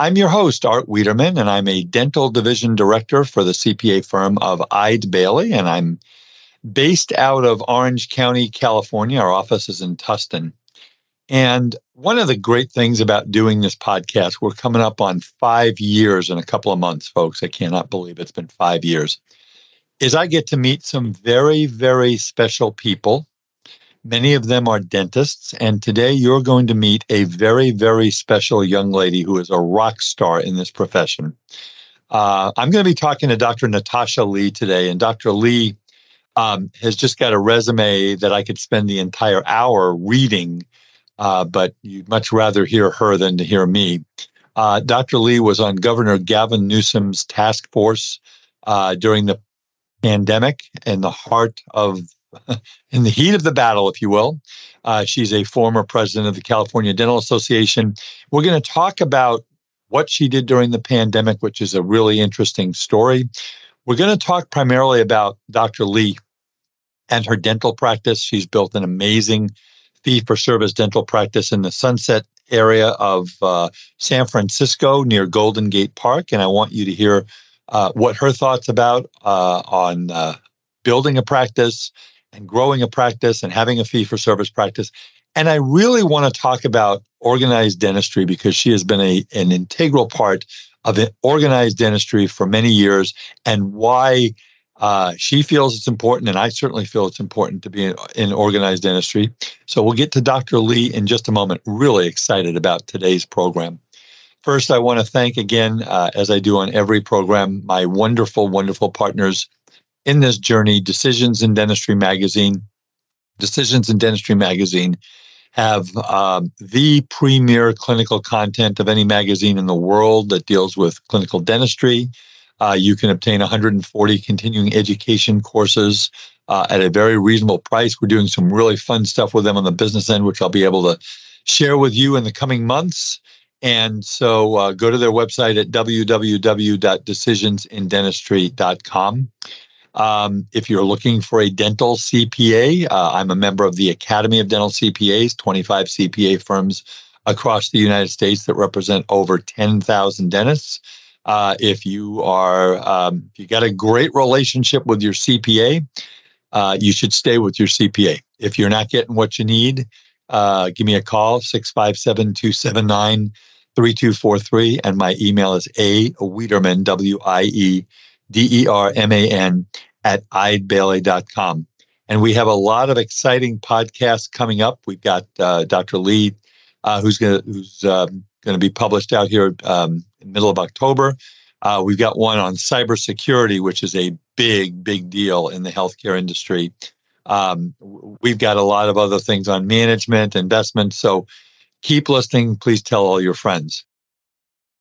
I'm your host, Art Wiederman, and I'm a dental division director for the CPA firm of Eide Bailly, and I'm based out of Orange County, California. Our office is in Tustin. And one of the great things about doing this podcast, we're coming up on five years in a couple of months, folks. I cannot believe it's been five years. Is I get to meet some very, very special people Many of them are dentists. And today you're going to meet a very, very special young lady who is a rock star in this profession. Uh, I'm going to be talking to Dr. Natasha Lee today. And Dr. Lee um, has just got a resume that I could spend the entire hour reading, uh, but you'd much rather hear her than to hear me. Uh, Dr. Lee was on Governor Gavin Newsom's task force uh, during the pandemic in the heart of in the heat of the battle, if you will. Uh, she's a former president of the California Dental Association. We're going to talk about what she did during the pandemic, which is a really interesting story. We're going to talk primarily about Dr. Lee and her dental practice. She's built an amazing fee for service dental practice in the Sunset area of uh, San Francisco near Golden Gate Park. And I want you to hear uh, what her thoughts about uh, on uh, building a practice and growing a practice and having a fee for service practice. And I really want to talk about organized dentistry because she has been a, an integral part of organized dentistry for many years and why uh, she feels it's important, and I certainly feel it's important to be in, in, organized dentistry. So we'll get to Dr. Lee in just a moment. Really excited about today's program. First, I want to thank again, uh, as I do on every program, my wonderful, wonderful partners in this journey, Decisions in Dentistry magazine, Decisions in Dentistry magazine have um, the premier clinical content of any magazine in the world that deals with clinical dentistry. Uh, you can obtain 140 continuing education courses uh, at a very reasonable price. We're doing some really fun stuff with them on the business end, which I'll be able to share with you in the coming months. And so uh, go to their website at www.decisionsindentistry.com. Um, if you're looking for a dental CPA, uh, I'm a member of the Academy of Dental CPAs, 25 CPA firms across the United States that represent over 10,000 dentists. Uh, if you are, um, if you got a great relationship with your CPA, uh, you should stay with your CPA. If you're not getting what you need, uh, give me a call, 657 279 3243. And my email is A Wiederman, W I E D E R M A N, at eidebailly.com. And we have a lot of exciting podcasts coming up. We've got uh, Dr. Lee, uh, who's going who's um, to be published out here um, in middle of October. Uh, we've got one on cybersecurity, which is a big, big deal in the healthcare industry. Um, we've got a lot of other things on management, investment. So keep listening. Please tell all your friends.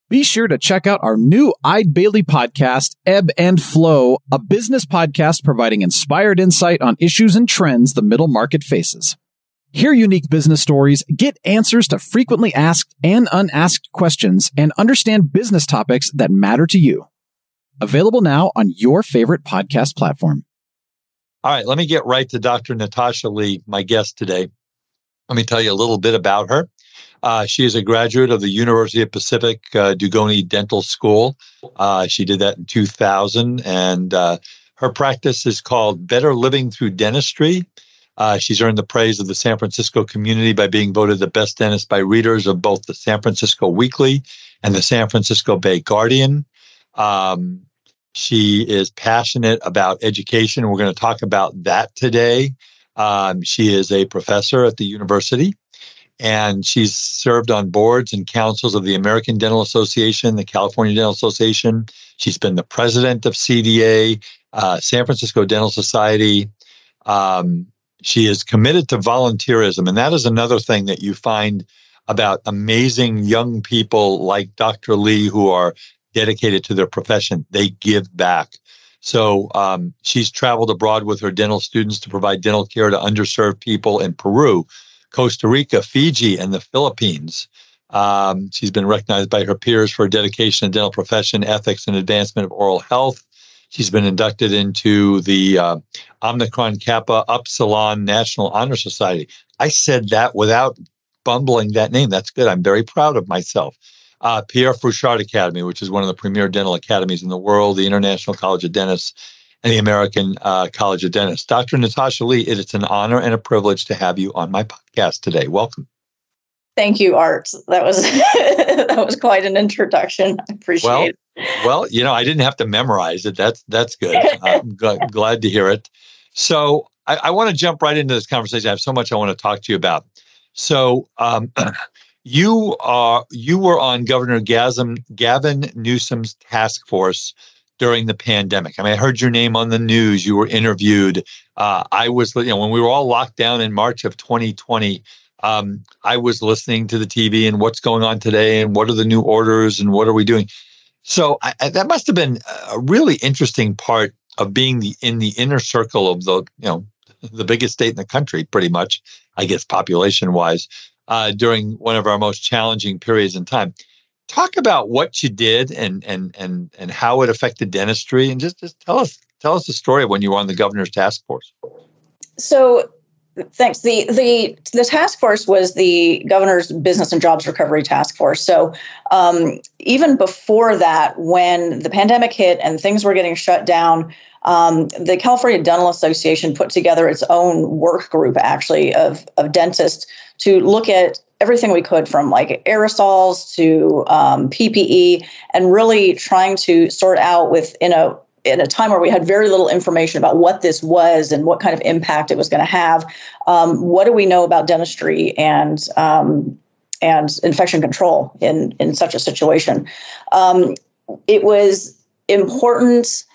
Be sure to check out our new Eide Bailly podcast, Ebb and Flow, a business podcast providing inspired insight on issues and trends the middle market faces. Hear unique business stories, get answers to frequently asked and unasked questions, and understand business topics that matter to you. Available now on your favorite podcast platform. All right, let me get right to Dr. Natasha Lee, my guest today. Let me tell you a little bit about her. Uh, she is a graduate of the University of Pacific uh, Dugoni Dental School. Uh, she did that in 2000, and uh, her practice is called Better Living Through Dentistry. Uh, she's earned the praise of the San Francisco community by being voted the best dentist by readers of both the San Francisco Weekly and the San Francisco Bay Guardian. Um, she is passionate about education. We're going to talk about that today. Um, she is a professor at the university and she's served on boards and councils of the American Dental Association, the California Dental Association. She's been the president of CDA, uh, San Francisco Dental Society. Um, she is committed to volunteerism, and that is another thing that you find about amazing young people like Dr. Lee who are dedicated to their profession. They give back. So um, she's traveled abroad with her dental students to provide dental care to underserved people in Peru, Costa Rica, Fiji, and the Philippines. Um, she's been recognized by her peers for her dedication to dental profession, ethics, and advancement of oral health. She's been inducted into the uh, Omicron Kappa Upsilon National Honor Society. I said that without bumbling that name. That's good. I'm very proud of myself. Uh, Pierre Fauchard Academy, which is one of the premier dental academies in the world, the International College of Dentists, and the American uh, College of Dentists. Dr. Natasha Lee, it is an honor and a privilege to have you on my podcast today. Welcome. Thank you, Art. That was that was quite an introduction. I appreciate well, it. Well, you know, I didn't have to memorize it. That's that's good. I'm glad to hear it. So I, I want to jump right into this conversation. I have so much I want to talk to you about. So um, you are you were on Governor Gavin, Gavin Newsom's task force during the pandemic. I mean, I heard your name on the news. You were interviewed. Uh, I was, you know, when we were all locked down in March of 2020 um, I was listening to the TV and what's going on today and what are the new orders and what are we doing. So I, I, that must have been a really interesting part of being the in the inner circle of the you know the biggest state in the country, pretty much, I guess, population wise, uh, during one of our most challenging periods in time. Talk about what you did and and and and how it affected dentistry, and just just tell us tell us the story of when you were on the governor's task force. So Thanks. The the the task force was the governor's business and jobs recovery task force. So um, even before that, when the pandemic hit and things were getting shut down, um, the California Dental Association put together its own work group, actually, of of dentists to look at everything we could from like aerosols to um, PPE and really trying to sort out within a in a time where we had very little information about what this was and what kind of impact it was going to have. Um, what do we know about dentistry and um, and infection control in in such a situation? Um, it was important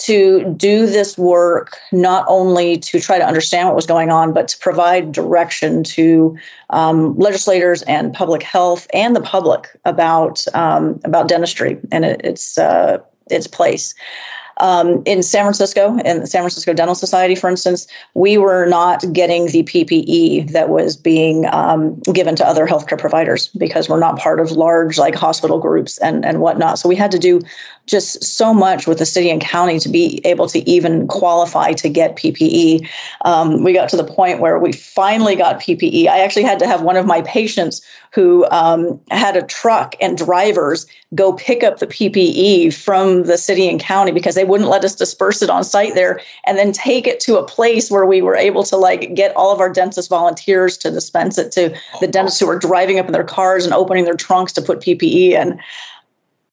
to do this work not only to try to understand what was going on, but to provide direction to um, legislators and public health and the public about um, about dentistry and it, its uh, its place. Um, in San Francisco, in the San Francisco Dental Society, for instance, we were not getting the PPE that was being um, given to other healthcare providers because we're not part of large like hospital groups and, and whatnot. So we had to do just so much with the city and county to be able to even qualify to get PPE. Um, we got to the point where we finally got PPE. I actually had to have one of my patients who um, had a truck and drivers go pick up the PPE from the city and county because they wouldn't let us disperse it on site there and then take it to a place where we were able to like get all of our dentist volunteers to dispense it to the dentists who were driving up in their cars and opening their trunks to put PPE in.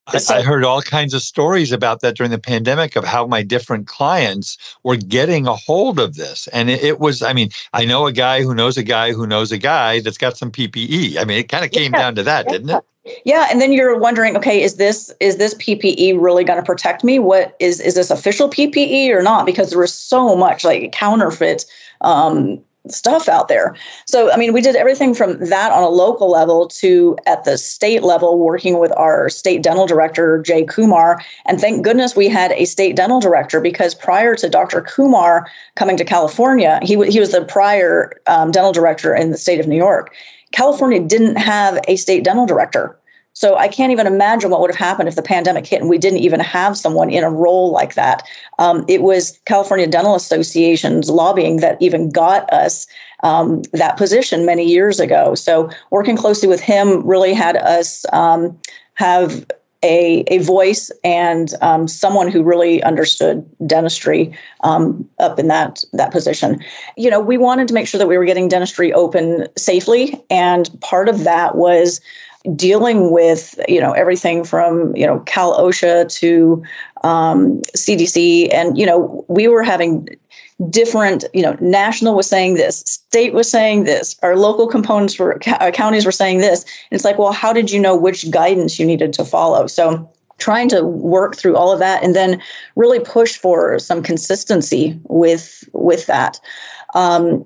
I, I, heard all kinds of stories about that during the pandemic of how my different clients were getting a hold of this. And it, it, was, I mean, I know a guy who knows a guy who knows a guy that's got some PPE. I mean, it kind of came yeah. down to that, yeah. didn't it? Yeah, and then you're wondering, okay, is this is this PPE really going to protect me? What is is this official PPE or not? Because there was so much like counterfeit um, stuff out there. So, I mean, we did everything from that on a local level to at the state level, working with our state dental director, Jay Kumar. And thank goodness we had a state dental director because prior to Dr. Kumar coming to California, he, he was the prior um, dental director in the state of New York. California didn't have a state dental director. So I can't even imagine what would have happened if the pandemic hit and we didn't even have someone in a role like that. Um, it was California Dental Association's lobbying that even got us um, that position many years ago. So working closely with him really had us um, have a, a voice and um, someone who really understood dentistry um, up in that that position. You know, we wanted to make sure that we were getting dentistry open safely, and part of that was dealing with you know everything from you know Cal OSHA to um, CDC, and you know we were having different you know national was saying this state was saying this our local components were uh, counties were saying this. And it's like well how did you know which guidance you needed to follow? So trying to work through all of that and then really push for some consistency with with that. Um,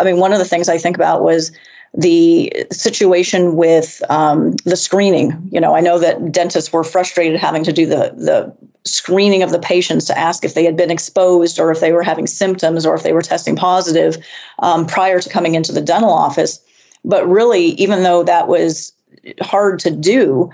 i mean one of the things i think about was the situation with um, the screening. You know, I know that dentists were frustrated having to do the the screening of the patients to ask if they had been exposed or if they were having symptoms or if they were testing positive um, prior to coming into the dental office. But really, even though that was hard to do,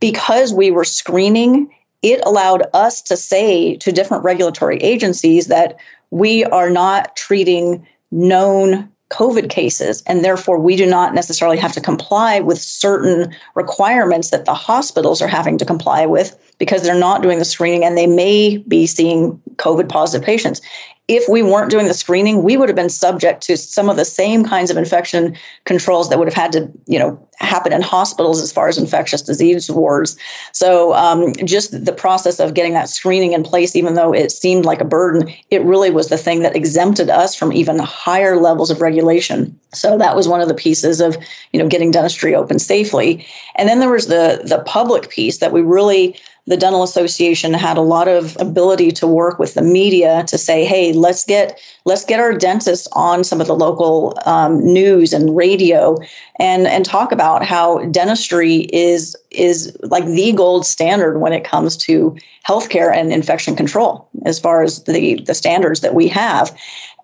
because we were screening, it allowed us to say to different regulatory agencies that we are not treating known COVID cases, and therefore we do not necessarily have to comply with certain requirements that the hospitals are having to comply with because they're not doing the screening and they may be seeing COVID positive patients if we weren't doing the screening, we would have been subject to some of the same kinds of infection controls that would have had to, you know, happen in hospitals as far as infectious disease wards. So um, just the process of getting that screening in place, even though it seemed like a burden, it really was the thing that exempted us from even higher levels of regulation. So that was one of the pieces of, you know, getting dentistry open safely. And then there was the the public piece that we really the dental association had a lot of ability to work with the media to say hey let's get let's get our dentists on some of the local um, news and radio and and talk about how dentistry is is like the gold standard when it comes to healthcare and infection control as far as the the standards that we have.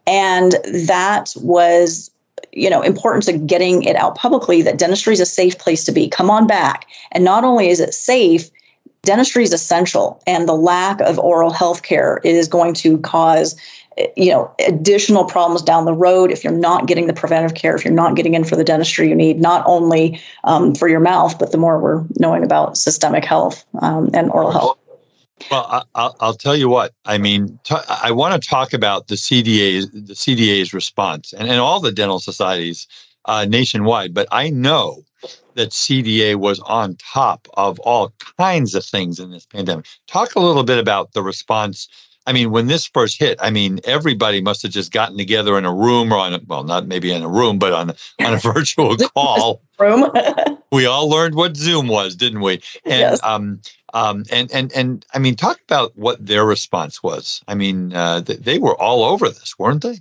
And that was you know important to getting it out publicly that dentistry is a safe place to be. Come on back. And not only is it safe dentistry is essential and the lack of oral health care is going to cause you know additional problems down the road. If you're not getting the preventive care if you're not getting in for the dentistry you need not only um, for your mouth but the more we're knowing about systemic health um, and oral health. Well I'll, I'll tell you what i mean t- I want to talk about the cda's the cda's response and, and all the dental societies uh, nationwide but i know that CDA was on top of all kinds of things in this pandemic. Talk a little bit about the response. I mean, when this first hit, I mean, everybody must have just gotten together in a room or on a, well, not maybe in a room, but on on a virtual call. room. we all learned what Zoom was, didn't we? And yes. um, um, and and and I mean, talk about what their response was. I mean, uh, they were all over this, weren't they?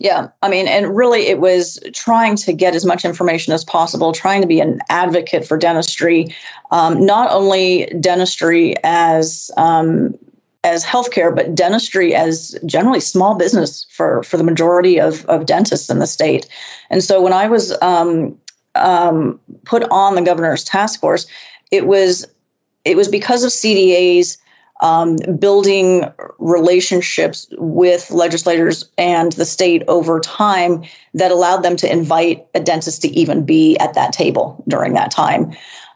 Yeah, I mean, and really it was trying to get as much information as possible, trying to be an advocate for dentistry, um, not only dentistry as um, as healthcare, but dentistry as generally small business for for the majority of of dentists in the state. And so when I was um, um put on the governor's task force, it was it was because of CDA's um, building relationships with legislators and the state over time that allowed them to invite a dentist to even be at that table during that time.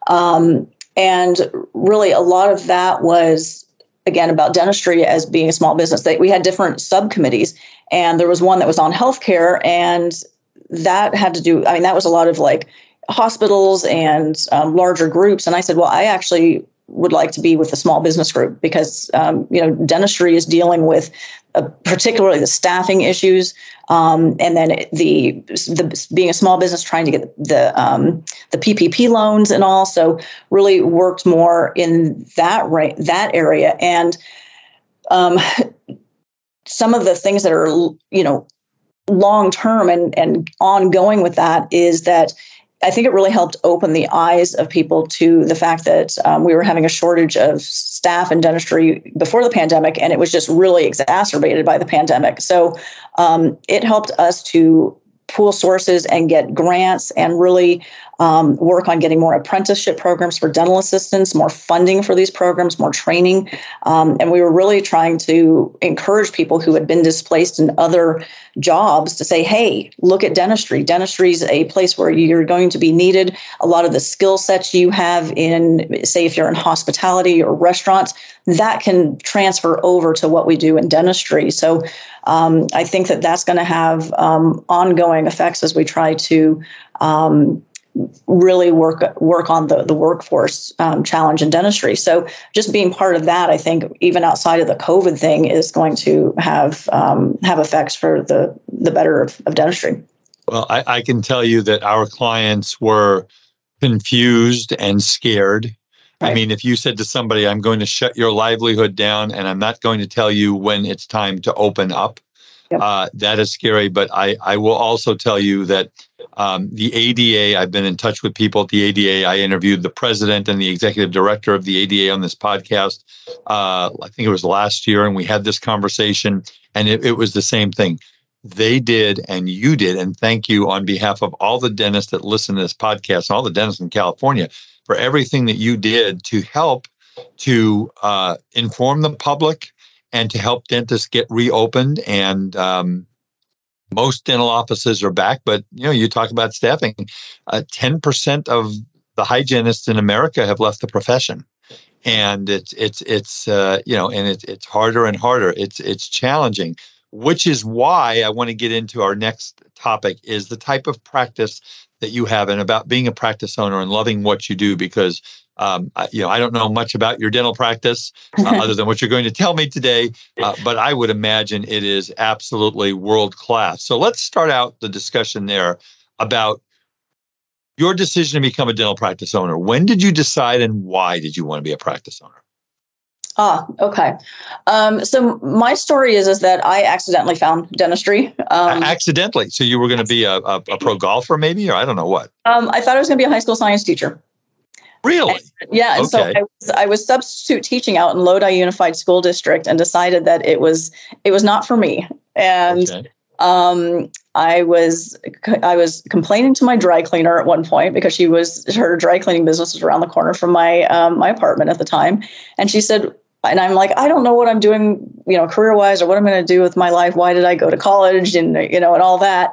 Um, and really, a lot of that was, again, about dentistry as being a small business. We had different subcommittees, and there was one that was on healthcare, and that had to do, I mean, that was a lot of like hospitals and um, larger groups. And I said, well, I actually would like to be with a small business group because um, you know dentistry is dealing with uh, particularly the staffing issues um, and then the, the being a small business trying to get the um, the PPP loans and all so really worked more in that that area. And um, some of the things that are you know long term and and ongoing with that is that I think it really helped open the eyes of people to the fact that um, we were having a shortage of staff in dentistry before the pandemic, and it was just really exacerbated by the pandemic. So um, it helped us to pool sources and get grants and really um, work on getting more apprenticeship programs for dental assistants, more funding for these programs, more training. Um, and we were really trying to encourage people who had been displaced in other jobs to say, hey, look at dentistry. Dentistry is a place where you're going to be needed. A lot of the skill sets you have in, say, if you're in hospitality or restaurants, that can transfer over to what we do in dentistry. So um, I think that that's going to have um, ongoing effects as we try to um, really work work on the the workforce um, challenge in dentistry. So just being part of that, I think even outside of the COVID thing, is going to have um, have effects for the the better of, of dentistry. Well, I, I can tell you that our clients were confused and scared Right. I mean, if you said to somebody, I'm going to shut your livelihood down and I'm not going to tell you when it's time to open up, yep. uh, that is scary. But I, I will also tell you that um, the ADA, I've been in touch with people at the ADA. I interviewed the president and the executive director of the ADA on this podcast. Uh, I think it was last year, and we had this conversation, and it, it was the same thing they did and you did. And thank you on behalf of all the dentists that listen to this podcast, all the dentists in California for everything that you did to help to uh, inform the public and to help dentists get reopened. And um, most dental offices are back, but you know, you talk about staffing. Uh, ten percent of the hygienists in America have left the profession, and it's it's it's uh, you know, and it's it's harder and harder. It's it's challenging which is why I want to get into our next topic is the type of practice that you have and about being a practice owner and loving what you do because um, I, you know I don't know much about your dental practice uh, other than what you're going to tell me today, uh, but I would imagine it is absolutely world class. So let's start out the discussion there about your decision to become a dental practice owner. When did you decide and why did you want to be a practice owner? Ah, okay. Um, so my story is is that I accidentally found dentistry. Um, accidentally. So you were going to be a, a, a, pro golfer, maybe, or I don't know what. Um, I thought I was going to be a high school science teacher. Really? And, yeah. And okay. so I was, I was substitute teaching out in Lodi Unified School District, and decided that it was it was not for me. And okay. um, I was I was complaining to my dry cleaner at one point because she was her dry cleaning business was around the corner from my um, my apartment at the time, and she said, and I'm like, I don't know what I'm doing, you know, career wise or what I'm going to do with my life. Why did I go to college and, you know, and all that.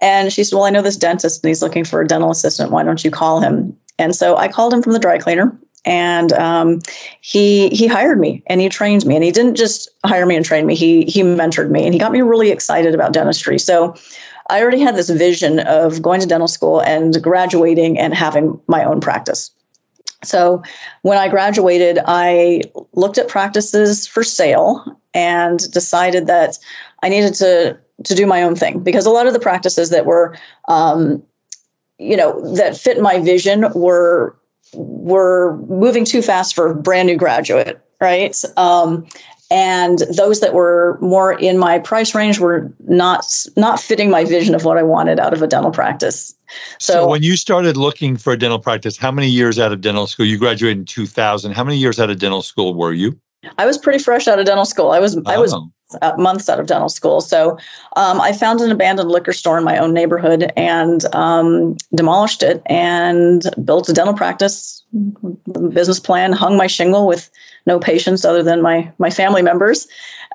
And she said, Well, I know this dentist and he's looking for a dental assistant. Why don't you call him? And so I called him from the dry cleaner and um, he he hired me and he trained me and he didn't just hire me and train me. He he mentored me and he got me really excited about dentistry. So i already had this vision of going to dental school and graduating and having my own practice. So when I graduated, I looked at practices for sale and decided that I needed to to do my own thing because a lot of the practices that were, um, you know, that fit my vision were were moving too fast for a brand new graduate, right? Um, and those that were more in my price range were not not fitting my vision of what I wanted out of a dental practice. So, so, when you started looking for a dental practice, how many years out of dental school? You graduated in 2000. How many years out of dental school were you? I was pretty fresh out of dental school. I was oh. I was oh. months out of dental school. So um, I found an abandoned liquor store in my own neighborhood and um, demolished it and built a dental practice business plan. Hung my shingle with no patients other than my my family members.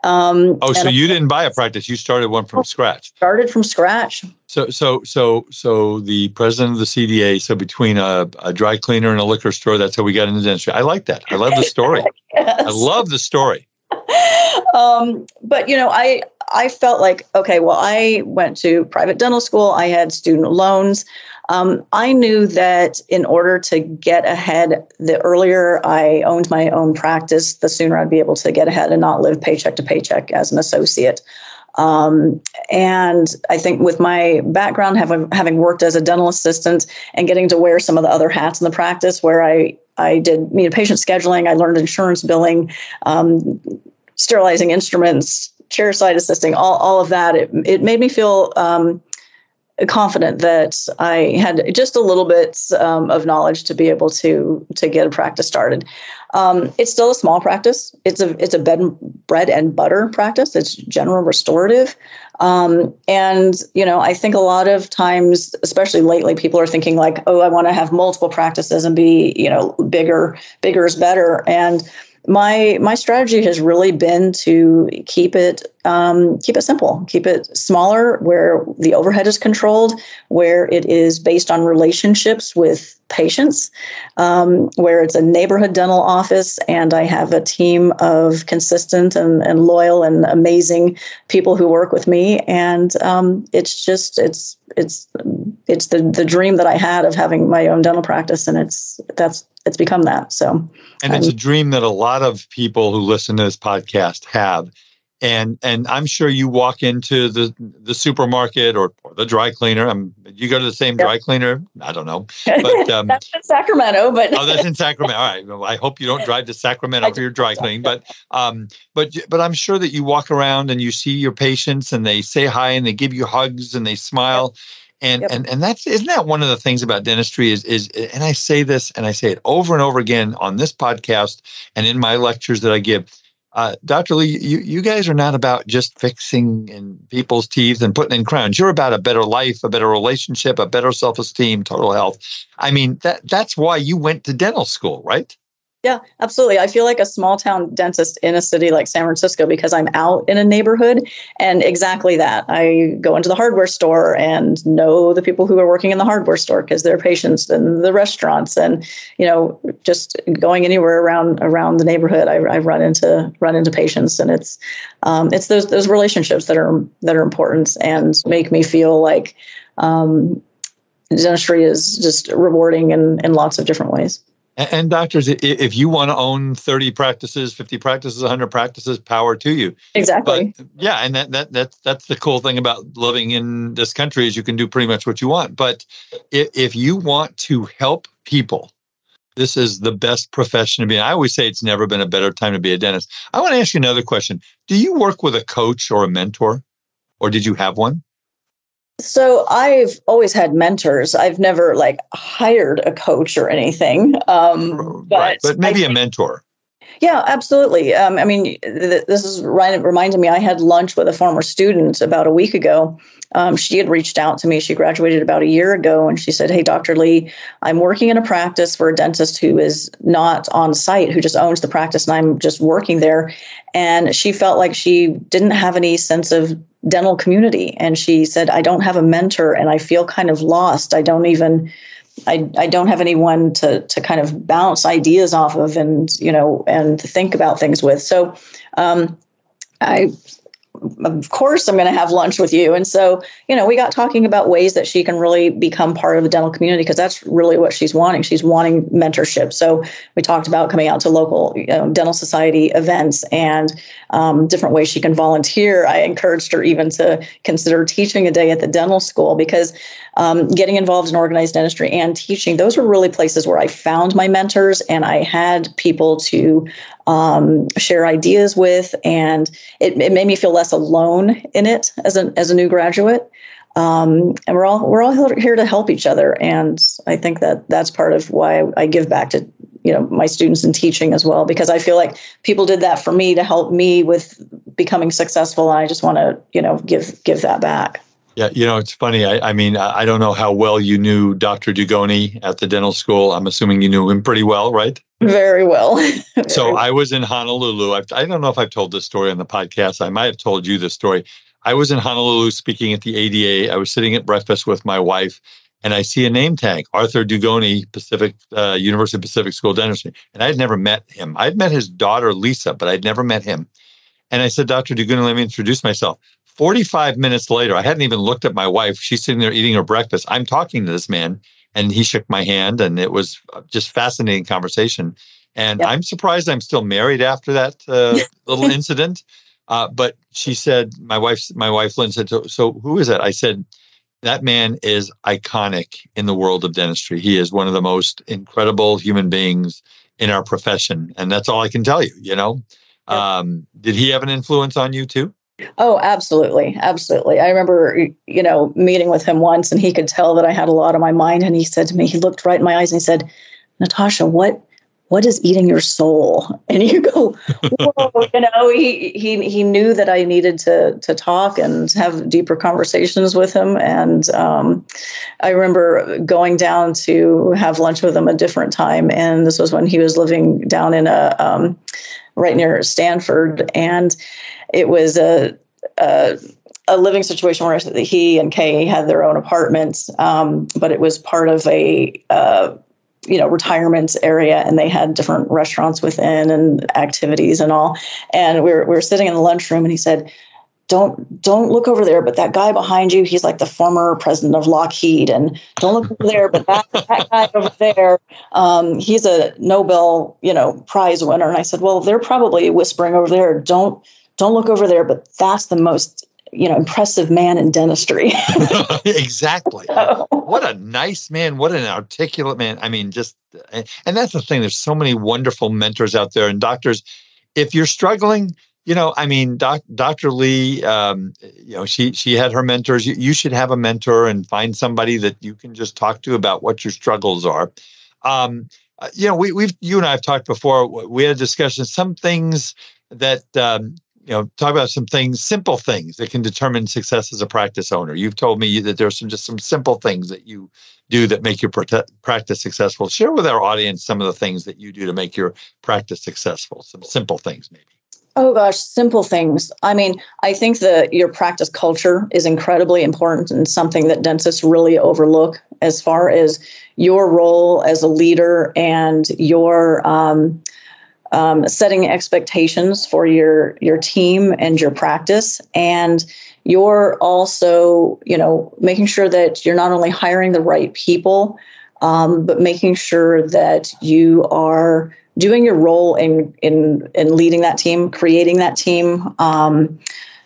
Um, oh, so you didn't buy a practice; you started one from scratch. Started from scratch. So, so, so, so the president of the CDA. So between a, a dry cleaner and a liquor store, that's how we got into the industry. I like that. I love the story. yes. I love the story. um, but you know, I I felt like okay, well, I went to private dental school. I had student loans. Um, I knew that in order to get ahead, the earlier I owned my own practice, the sooner I'd be able to get ahead and not live paycheck to paycheck as an associate. Um, and I think with my background, having having worked as a dental assistant and getting to wear some of the other hats in the practice, where I I did you know, patient scheduling, I learned insurance billing, um, sterilizing instruments, chairside assisting, all all of that. It it made me feel um, confident that I had just a little bit um, of knowledge to be able to to get a practice started. Um, it's still a small practice. It's a it's a bed bread and butter practice. It's general restorative, um, and you know I think a lot of times, especially lately, people are thinking like, oh, I want to have multiple practices and be you know bigger. Bigger is better, and my my strategy has really been to keep it um, keep it simple, keep it smaller, where the overhead is controlled, where it is based on relationships with patients, um, where it's a neighborhood dental office, and I have a team of consistent and, and loyal and amazing people who work with me, and um, it's just it's it's it's the the dream that I had of having my own dental practice, and it's that's it's become that. So, and it's a dream that a lot of people who listen to this podcast have and and I'm sure you walk into the the supermarket or, or the dry cleaner. Um, you go to the same dry cleaner. I don't know, but um, that's in Sacramento. But oh, that's in Sacramento. All right. Well, I hope you don't drive to Sacramento for your dry cleaning. But um, but but I'm sure that you walk around and you see your patients and they say hi and they give you hugs and they smile. Yep. And, yep. and and that's isn't that one of the things about dentistry is is and I say this and I say it over and over again on this podcast and in my lectures that I give uh, Dr. Lee, you, you guys are not about just fixing in people's teeth and putting in crowns. You're about a better life, a better relationship, a better self-esteem, total health. I mean, that that's why you went to dental school, right? Yeah, absolutely. I feel like a small town dentist in a city like San Francisco because I'm out in a neighborhood. And exactly that. I go into the hardware store and know the people who are working in the hardware store because they're patients and the restaurants and, you know, just going anywhere around around the neighborhood, I, I run into run into patients. And it's um, it's those those relationships that are that are important and make me feel like um, dentistry is just rewarding in, in lots of different ways. And, and doctors, if you want to own 30 practices, 50 practices, 100 practices, power to you. Exactly. But, yeah, and that, that that's that's the cool thing about living in this country is you can do pretty much what you want. But if, if you want to help people, this is the best profession to be in. I always say it's never been a better time to be a dentist. I want to ask you another question. Do you work with a coach or a mentor? Or did you have one? So I've always had mentors. I've never like hired a coach or anything. Um, but, right. but maybe I, a mentor. Yeah, absolutely. Um, I mean, th- this is reminding me. I had lunch with a former student about a week ago. Um, she had reached out to me. She graduated about a year ago, and she said, "Hey, Dr. Lee, I'm working in a practice for a dentist who is not on site, who just owns the practice, and I'm just working there." And she felt like she didn't have any sense of dental community. And she said, I don't have a mentor and I feel kind of lost. I don't even, I, I don't have anyone to, to kind of bounce ideas off of and, you know, and think about things with. So, um, I of course I'm going to have lunch with you. And so, you know, we got talking about ways that she can really become part of the dental community because that's really what she's wanting. She's wanting mentorship. So we talked about coming out to local you know, dental society events and um, different ways she can volunteer. I encouraged her even to consider teaching a day at the dental school because um, getting involved in organized dentistry and teaching, those were really places where I found my mentors and I had people to um, share ideas with, and it, it, made me feel less alone in it as a as a new graduate. Um, and we're all we're all here to help each other, and I think that that's part of why I give back to you know my students in teaching as well because I feel like people did that for me to help me with becoming successful, and I just want to you know give give that back. Yeah, you know, it's funny. I, I, mean, I don't know how well you knew Dr. Dugoni at the dental school. I'm assuming you knew him pretty well, right? Very well. So I was in Honolulu. I've, I do not know if I've told this story on the podcast. I might have told you this story. I was in Honolulu speaking at the ADA. I was sitting at breakfast with my wife, and I see a name tag, Arthur Dugoni, Pacific uh, University of Pacific School Dentistry, and I had never met him. I'd met his daughter Lisa, but I'd never met him. And I said, Dr. Dugoni, let me introduce myself. 45 minutes later, I hadn't even looked at my wife. She's sitting there eating her breakfast. I'm talking to this man, and he shook my hand, and it was just fascinating conversation. And yep. I'm surprised I'm still married after that uh, little incident. Uh, but she said, my wife, my wife Lynn said, so, so who is it? I said, that man is iconic in the world of dentistry. He is one of the most incredible human beings in our profession, and that's all I can tell you. You know, yep. um, did he have an influence on you too? Oh, absolutely. Absolutely. I remember, you know, meeting with him once and he could tell that I had a lot on my mind. And he said to me, he looked right in my eyes and he said, Natasha, what what is eating your soul? And you go, whoa, you know, he, he, he knew that I needed to, to talk and have deeper conversations with him. And um, I remember going down to have lunch with him a different time. And this was when he was living down in a, um, right near Stanford. And it was a, a a living situation where he and Kay had their own apartments, um, but it was part of a uh, you know retirement area and they had different restaurants within and activities and all and we were, we were sitting in the lunchroom and he said don't don't look over there but that guy behind you he's like the former president of lockheed and don't look over there but that, that guy over there um, he's a nobel you know prize winner. And i said well they're probably whispering over there. Don't don't look over there but that's the most you know impressive man in dentistry. Exactly. So. what a nice man. What an articulate man. I mean just and that's the thing. There's so many wonderful mentors out there. And doctors if you're struggling you know i mean doc, dr lee um, you know she she had her mentors you, you, should have a mentor and find somebody that you can just talk to about what your struggles are um, uh, you know we, we've you and i have talked before we had a discussion some things that um, you know, talk about some things, simple things that can determine success as a practice owner. You've told me that there's some just some simple things that you do that make your practice successful. Share with our audience some of the things that you do to make your practice successful. Some simple things, maybe. Oh gosh, simple things. I mean, I think that your practice culture is incredibly important and something that dentists really overlook as far as your role as a leader and your um, um, setting expectations for your your team and your practice and you're also you know making sure that you're not only hiring the right people um, but making sure that you are doing your role in in in leading that team creating that team um,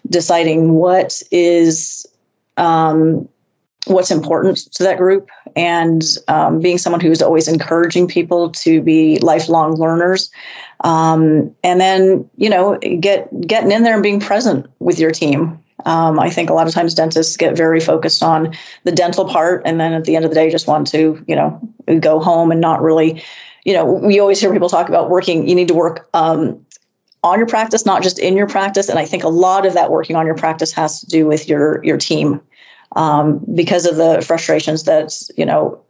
deciding what is um, what's important to that group and um, being someone who's always encouraging people to be lifelong learners um, and then you know get getting in there and being present with your team. Um, i think a lot of times dentists get very focused on the dental part and then at the end of the day just want to you know go home and not really you know we always hear people talk about working you need to work um, on your practice not just in your practice and i think a lot of that working on your practice has to do with your your team um, because of the frustrations that you know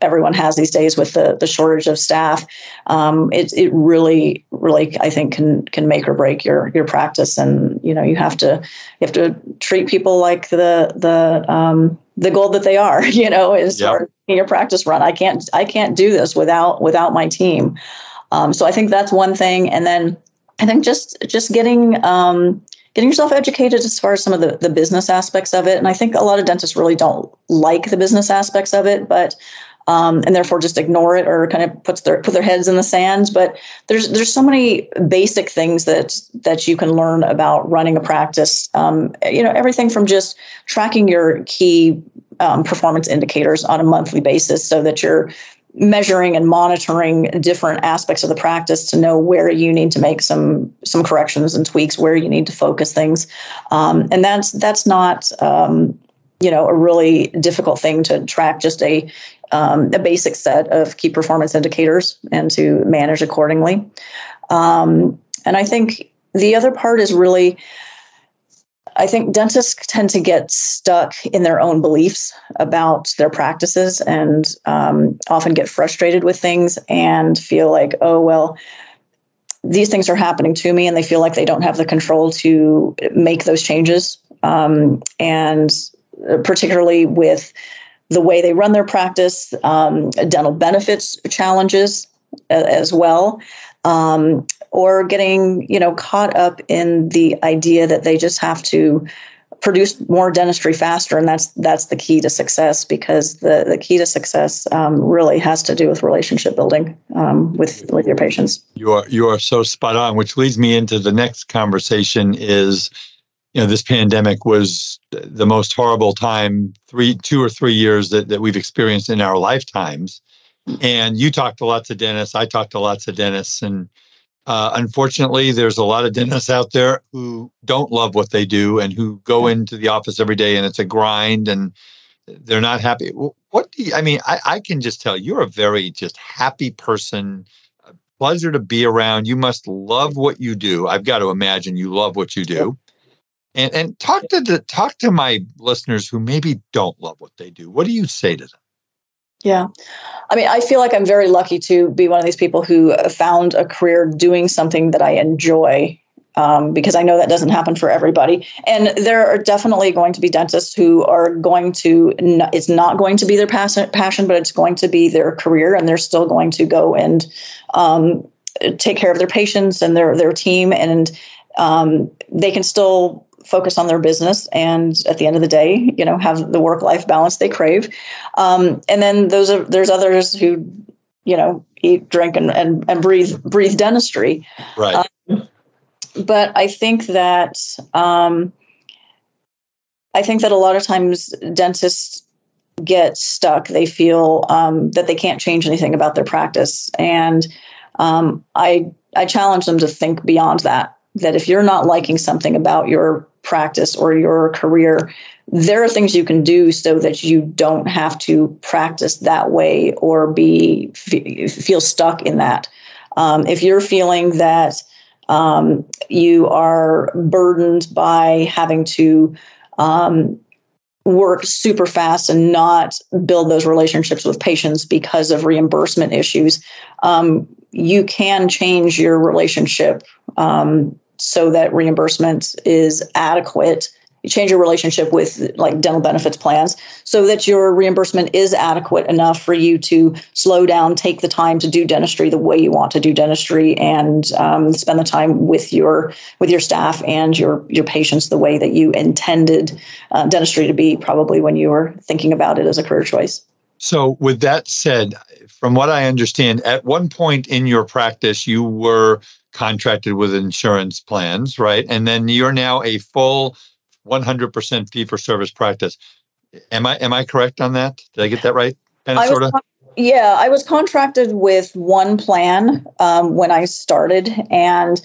everyone has these days with the the shortage of staff. Um, it it really really I think can can make or break your your practice, and you know you have to you have to treat people like the the um, the gold that they are. You know, is yep. your practice run. I can't I can't do this without without my team. Um, so I think that's one thing, and then I think just just getting um, getting yourself educated as far as some of the, the business aspects of it. And I think a lot of dentists really don't like the business aspects of it, but um, and therefore just ignore it or kind of puts their put their heads in the sands. But there's there's so many basic things that that you can learn about running a practice. Um, you know, everything from just tracking your key um, performance indicators on a monthly basis so that you're measuring and monitoring different aspects of the practice to know where you need to make some some corrections and tweaks, where you need to focus things, um, and that's that's not um, you know a really difficult thing to track. Just a um, a basic set of key performance indicators and to manage accordingly. Um, and I think the other part is really I think dentists tend to get stuck in their own beliefs about their practices and um, often get frustrated with things and feel like, oh, well, these things are happening to me, and they feel like they don't have the control to make those changes. Um, and particularly with the way they run their practice, um, dental benefits challenges as well. Um, or getting you know caught up in the idea that they just have to produce more dentistry faster and that's that's the key to success because the, the key to success um, really has to do with relationship building um, with with your patients you are you are so spot on which leads me into the next conversation is you know this pandemic was the most horrible time three two or three years that, that we've experienced in our lifetimes and you talked to lots of dentists i talked to lots of dentists and Uh, unfortunately, there's a lot of dentists out there who don't love what they do and who go into the office every day and it's a grind and they're not happy. What do you, I mean? I, I can just tell you're a very just happy person, pleasure to be around. You must love what you do. I've got to imagine you love what you do. And and talk to the talk to my listeners who maybe don't love what they do. What do you say to them? Yeah. I mean, I feel like I'm very lucky to be one of these people who found a career doing something that I enjoy um, because I know that doesn't happen for everybody. And there are definitely going to be dentists who are going to, it's not going to be their passion, passion but it's going to be their career, and they're still going to go and um, take care of their patients and their, their team. And um, they can still focus on their business and at the end of the day you know have the work life balance they crave um, and then those are there's others who you know eat drink and, and, and breathe breathe dentistry right um, but I think that um, I think that a lot of times dentists get stuck. They feel um, that they can't change anything about their practice, and um, I I challenge them to think beyond that. That if you're not liking something about your practice or your career, there are things you can do so that you don't have to practice that way or be feel stuck in that. Um, if you're feeling that um, you are burdened by having to um, work super fast and not build those relationships with patients because of reimbursement issues. Um, you can change your relationship um, so that reimbursement is adequate you change your relationship with like dental benefits plans so that your reimbursement is adequate enough for you to slow down, take the time to do dentistry the way you want to do dentistry, and um, spend the time with your with your staff and your your patients the way that you intended uh, dentistry to be probably when you were thinking about it as a career choice. So, with that said, from what I understand, at one point in your practice, you were contracted with insurance plans, right? And then you're now a full 100% fee for service practice. Am I am I correct on that? Did I get that right? Kind of, sort of. Yeah, I was contracted with one plan um, when I started, and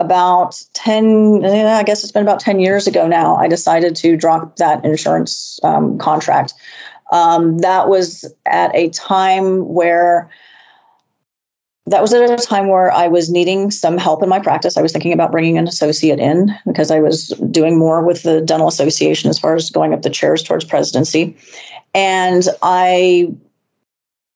about 10 i guess it's been about 10 years ago now i decided to drop that insurance um, contract um, that was at a time where that was at a time where I was needing some help in my practice. I was thinking about bringing an associate in because I was doing more with the dental association as far as going up the chairs towards presidency. And I,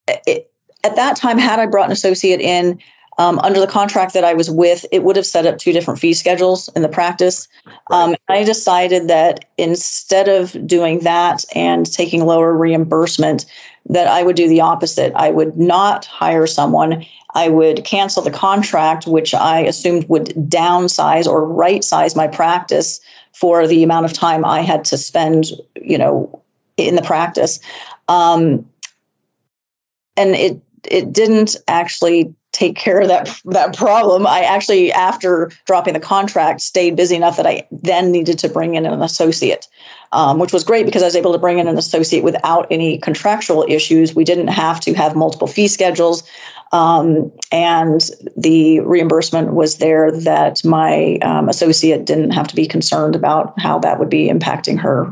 it, at that time, had I brought an associate in um, under the contract that I was with, it would have set up two different fee schedules in the practice. Um, I decided that instead of doing that and taking lower reimbursement, that I would do the opposite. I would not hire someone I would cancel the contract, which I assumed would downsize or right size my practice for the amount of time I had to spend, you know, in the practice. Um, and it it didn't actually take care of that that problem. I actually, after dropping the contract, stayed busy enough that I then needed to bring in an associate, um, which was great because I was able to bring in an associate without any contractual issues. We didn't have to have multiple fee schedules. Um, and the reimbursement was there that my um, associate didn't have to be concerned about how that would be impacting her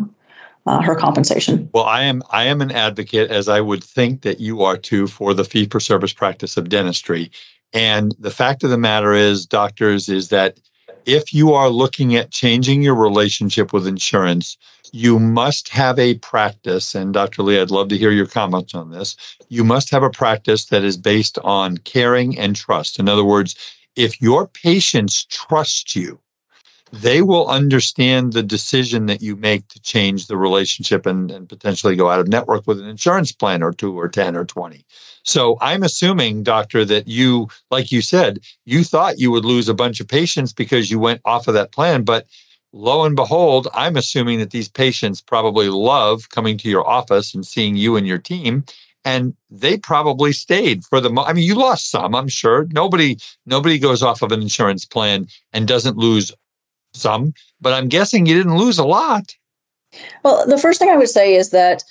uh, her compensation. Well, I am I am an advocate, as I would think that you are too, for the fee for service practice of dentistry. And the fact of the matter is, doctors, is that if you are looking at changing your relationship with insurance, you must have a practice. And Dr. Lee, I'd love to hear your comments on this. You must have a practice that is based on caring and trust. In other words, if your patients trust you, they will understand the decision that you make to change the relationship and, and potentially go out of network with an insurance plan or two or 10 or 20. So I'm assuming, doctor, that you, like you said, you thought you would lose a bunch of patients because you went off of that plan. But lo and behold, I'm assuming that these patients probably love coming to your office and seeing you and your team. And they probably stayed for the. I mean, you lost some, I'm sure. Nobody, nobody goes off of an insurance plan and doesn't lose some, but I'm guessing you didn't lose a lot. Well, the first thing I would say is that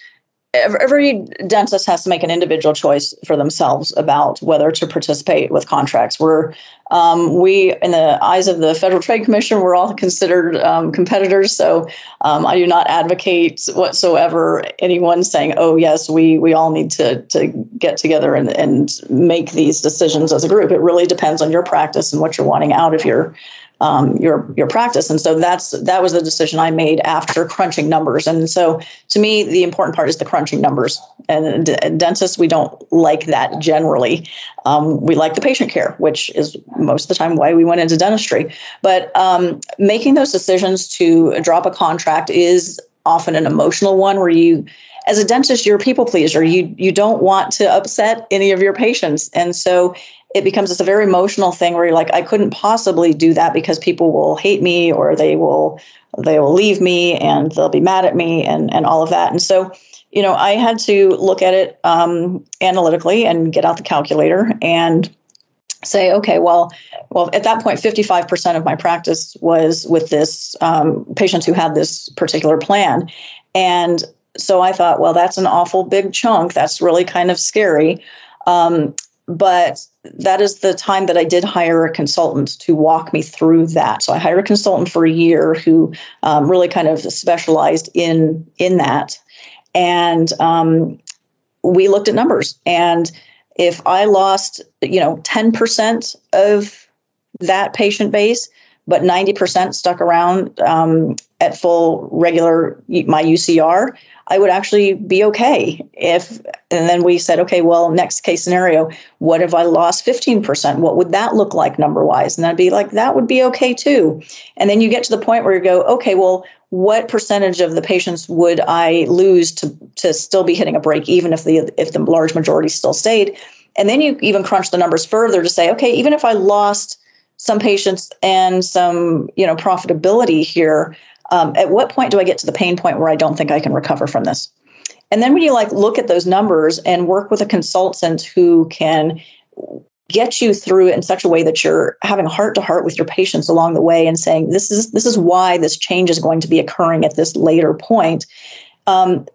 every dentist has to make an individual choice for themselves about whether to participate with contracts. We're um, we, in the eyes of the Federal Trade Commission, we're all considered um, competitors. So um, I do not advocate whatsoever anyone saying, "Oh, yes, we we all need to to get together and and make these decisions as a group." It really depends on your practice and what you're wanting out of your um, your your practice. And so that's that was the decision I made after crunching numbers. And so to me, the important part is the crunching numbers. And, and dentists, we don't like that generally. Um, we like the patient care, which is most of the time why we went into dentistry. But um, making those decisions to drop a contract is often an emotional one where you as a dentist you're a people pleaser you you don't want to upset any of your patients and so it becomes this a very emotional thing where you're like, I couldn't possibly do that because people will hate me or they will they will leave me and they'll be mad at me and and all of that. And so, you know, I had to look at it um, analytically and get out the calculator and say, okay, well, well, at that point, 55% of my practice was with this um, patients who had this particular plan, and so I thought, well, that's an awful big chunk. That's really kind of scary. Um, but that is the time that I did hire a consultant to walk me through that. So I hired a consultant for a year who um, really kind of specialized in in that, and um, we looked at numbers. And if I lost, you know, ten percent of that patient base, but ninety percent stuck around um, at full regular my UCR, I would actually be okay if, and then we said, okay, well, next case scenario, what if I lost 15%? What would that look like number wise? And I'd be like, that would be okay too. And then you get to the point where you go, okay, well, what percentage of the patients would I lose to, to still be hitting a break, even if the, if the large majority still stayed? And then you even crunch the numbers further to say, okay, even if I lost some patients and some, you know, profitability here, um, at what point do I get to the pain point where I don't think I can recover from this? And then when you like look at those numbers and work with a consultant who can get you through it in such a way that you're having heart to heart with your patients along the way and saying this is this is why this change is going to be occurring at this later point um,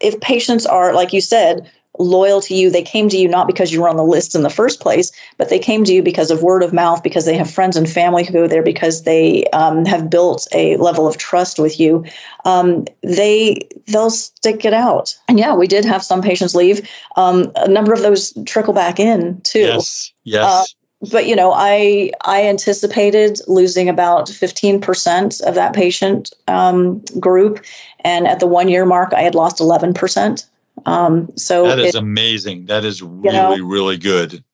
if patients are like you said loyal to you. They came to you not because you were on the list in the first place, but they came to you because of word of mouth, because they have friends and family who go there, because they um, have built a level of trust with you. Um, they they'll stick it out. And yeah, we did have some patients leave. Um, a number of those trickle back in too. Yes. Yes. Uh, but you know, I I anticipated losing about 15% of that patient um, group, and at the one year mark, I had lost 11%. Um, so that is it, amazing. That is really, know, really good.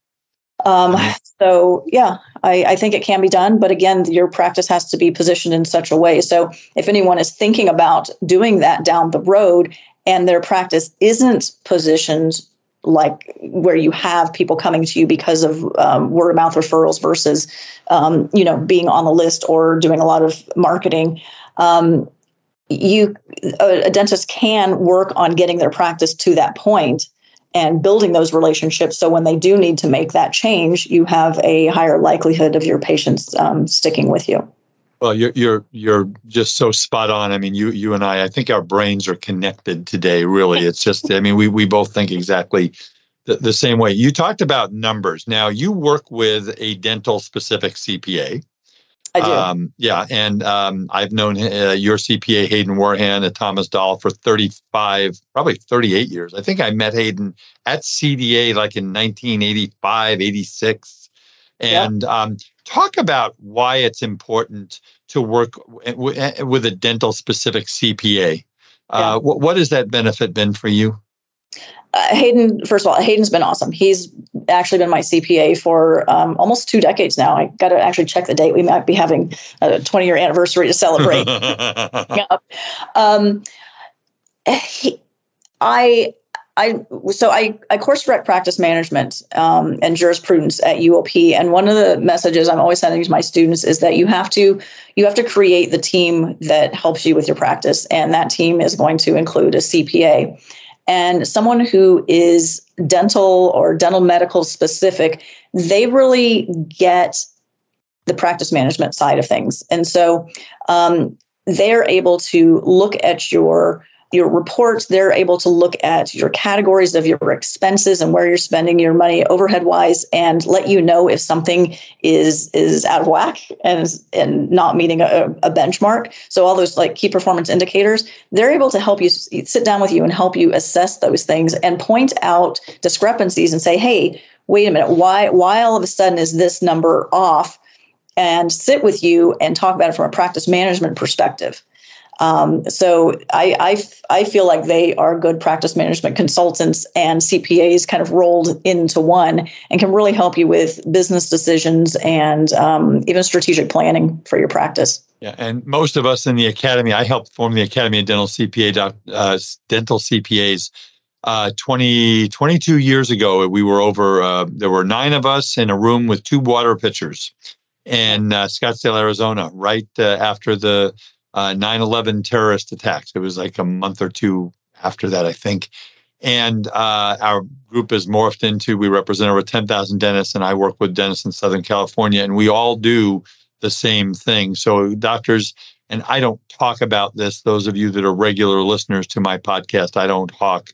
Um, so yeah, I, I think it can be done, but again, your practice has to be positioned in such a way. So if anyone is thinking about doing that down the road and their practice isn't positioned like where you have people coming to you because of um, word of mouth referrals versus um, you know being on the list or doing a lot of marketing um, you a, a dentist can work on getting their practice to that point and building those relationships. So when they do need to make that change you have a higher likelihood of your patients um, sticking with you. Well you're you're you're just so spot on. I mean you you and i i think our brains are connected today really. It's just i mean we we both think exactly the, the same way. You talked about numbers. Now you work with a dental specific cpa I do. Um, yeah, and um, I've known uh, your CPA Hayden Warhan at Thomas Doll for 35, probably 38 years. I think I met Hayden at CDA like in 1985, 86. And yeah. um, talk about why it's important to work w- with a dental specific CPA. Uh, yeah. what, what has that benefit been for you? Uh, Hayden, first of all, Hayden's been awesome. He's actually been my CPA for um, almost two decades now. I got to actually check the date. We might be having a 20 year anniversary to celebrate. yeah. um, he, I, I, so I, I course direct practice management um, and jurisprudence at UOP, and one of the messages I'm always sending to my students is that you have to you have to create the team that helps you with your practice, and that team is going to include a CPA. And someone who is dental or dental medical specific, they really get the practice management side of things. And so um, they're able to look at your your reports. They're able to look at your categories of your expenses and where you're spending your money overhead wise, and let you know if something is is out of whack and and not meeting a, a benchmark. So all those like key performance indicators, they're able to help you sit down with you and help you assess those things and point out discrepancies and say, hey, wait a minute, why why all of a sudden is this number off? And sit with you and talk about it from a practice management perspective. Um, so I, I, I feel like they are good practice management consultants and CPAs kind of rolled into one and can really help you with business decisions and um, even strategic planning for your practice. Yeah, and most of us in the academy, I helped form the Academy of Dental CPA, uh, dental CPAs. Uh, 20, 22 years ago, we were over, uh, there were nine of us in a room with two water pitchers in uh, Scottsdale, Arizona, right uh, after the uh, 9/11 terrorist attacks. It was like a month or two after that, I think. And uh, our group is morphed into we represent over 10,000 dentists, and I work with dentists in Southern California, and we all do the same thing. So doctors, and I don't talk about this. Those of you that are regular listeners to my podcast, I don't talk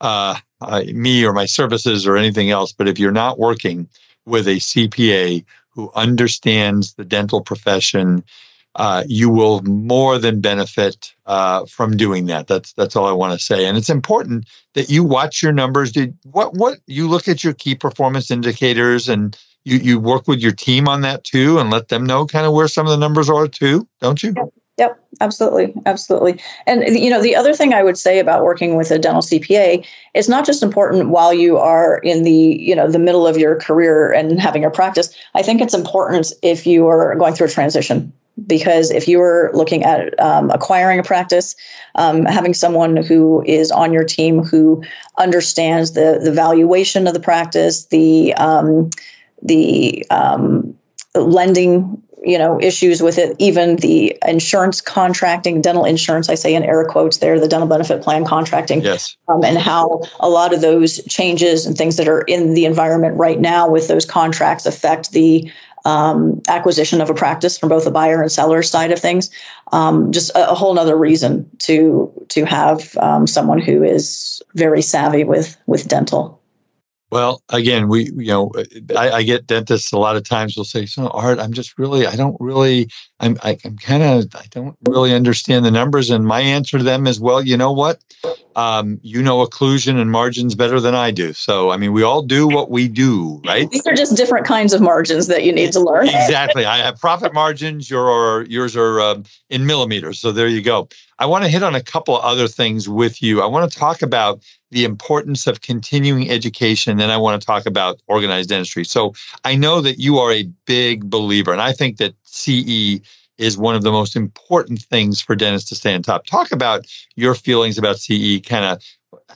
uh, uh, me or my services or anything else. But if you're not working with a CPA who understands the dental profession uh, you will more than benefit uh, from doing that. That's that's all I want to say. And it's important that you watch your numbers. Did what what you look at your key performance indicators and you you work with your team on that too, and let them know kind of where some of the numbers are too, don't you? Yep. Yep, absolutely, absolutely. And you know, the other thing I would say about working with a dental CPA is not just important while you are in the you know the middle of your career and having a practice. I think it's important if you are going through a transition because if you were looking at um, acquiring a practice, um, having someone who is on your team who understands the the valuation of the practice, the um, the um, lending you know issues with it even the insurance contracting dental insurance i say in air quotes there the dental benefit plan contracting yes. um, and how a lot of those changes and things that are in the environment right now with those contracts affect the um, acquisition of a practice from both the buyer and seller side of things. Um, just a, a, whole other reason to to have um, someone who is very savvy with with dental. Well, again, we you know I, I get dentists a lot of times will say, "So Art, I'm just really I don't really I'm I, am i am kind of I don't really understand the numbers." And my answer to them is, "Well, you know what? Um, you know occlusion and margins better than I do. So, I mean, we all do what we do, right? These are just different kinds of margins that you need to learn. exactly. I have profit margins. Your yours are um, in millimeters. So there you go. I want to hit on a couple other things with you. I want to talk about the importance of continuing education. and Then I want to talk about organized dentistry. So I know that you are a big believer, and I think that CE is one of the most important things for dentists to stay on top. Talk about your feelings about CE, kind of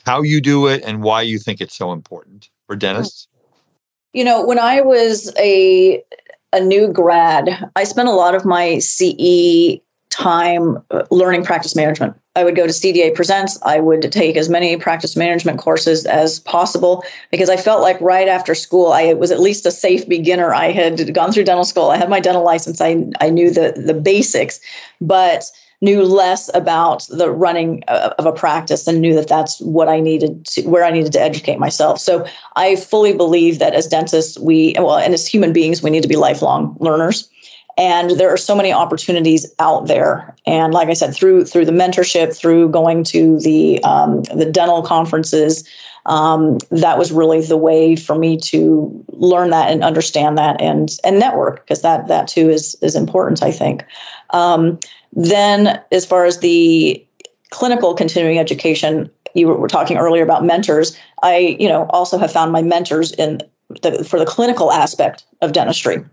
how you do it and why you think it's so important for dentists. Mm-hmm. You know, when I was a a new grad, I spent a lot of my CE time uh, learning practice management. I would go to CDA Presents. I would take as many practice management courses as possible because I felt like right after school, I was at least a safe beginner. I had gone through dental school. I had my dental license. I, I knew the, the basics, but knew less about the running uh, of a practice and knew that that's what I needed to, where I needed to educate myself. So I fully believe that as dentists, we, well, and as human beings, we need to be lifelong learners and there are so many opportunities out there. And like i said through through the mentorship through going to the um, the dental conferences um, that was really the way for me to learn that and understand that and and network because that that too is is important i think. Um, then as far as the clinical continuing education you were, talking earlier about mentors. I you know also have found my mentors in the, for the clinical aspect of dentistry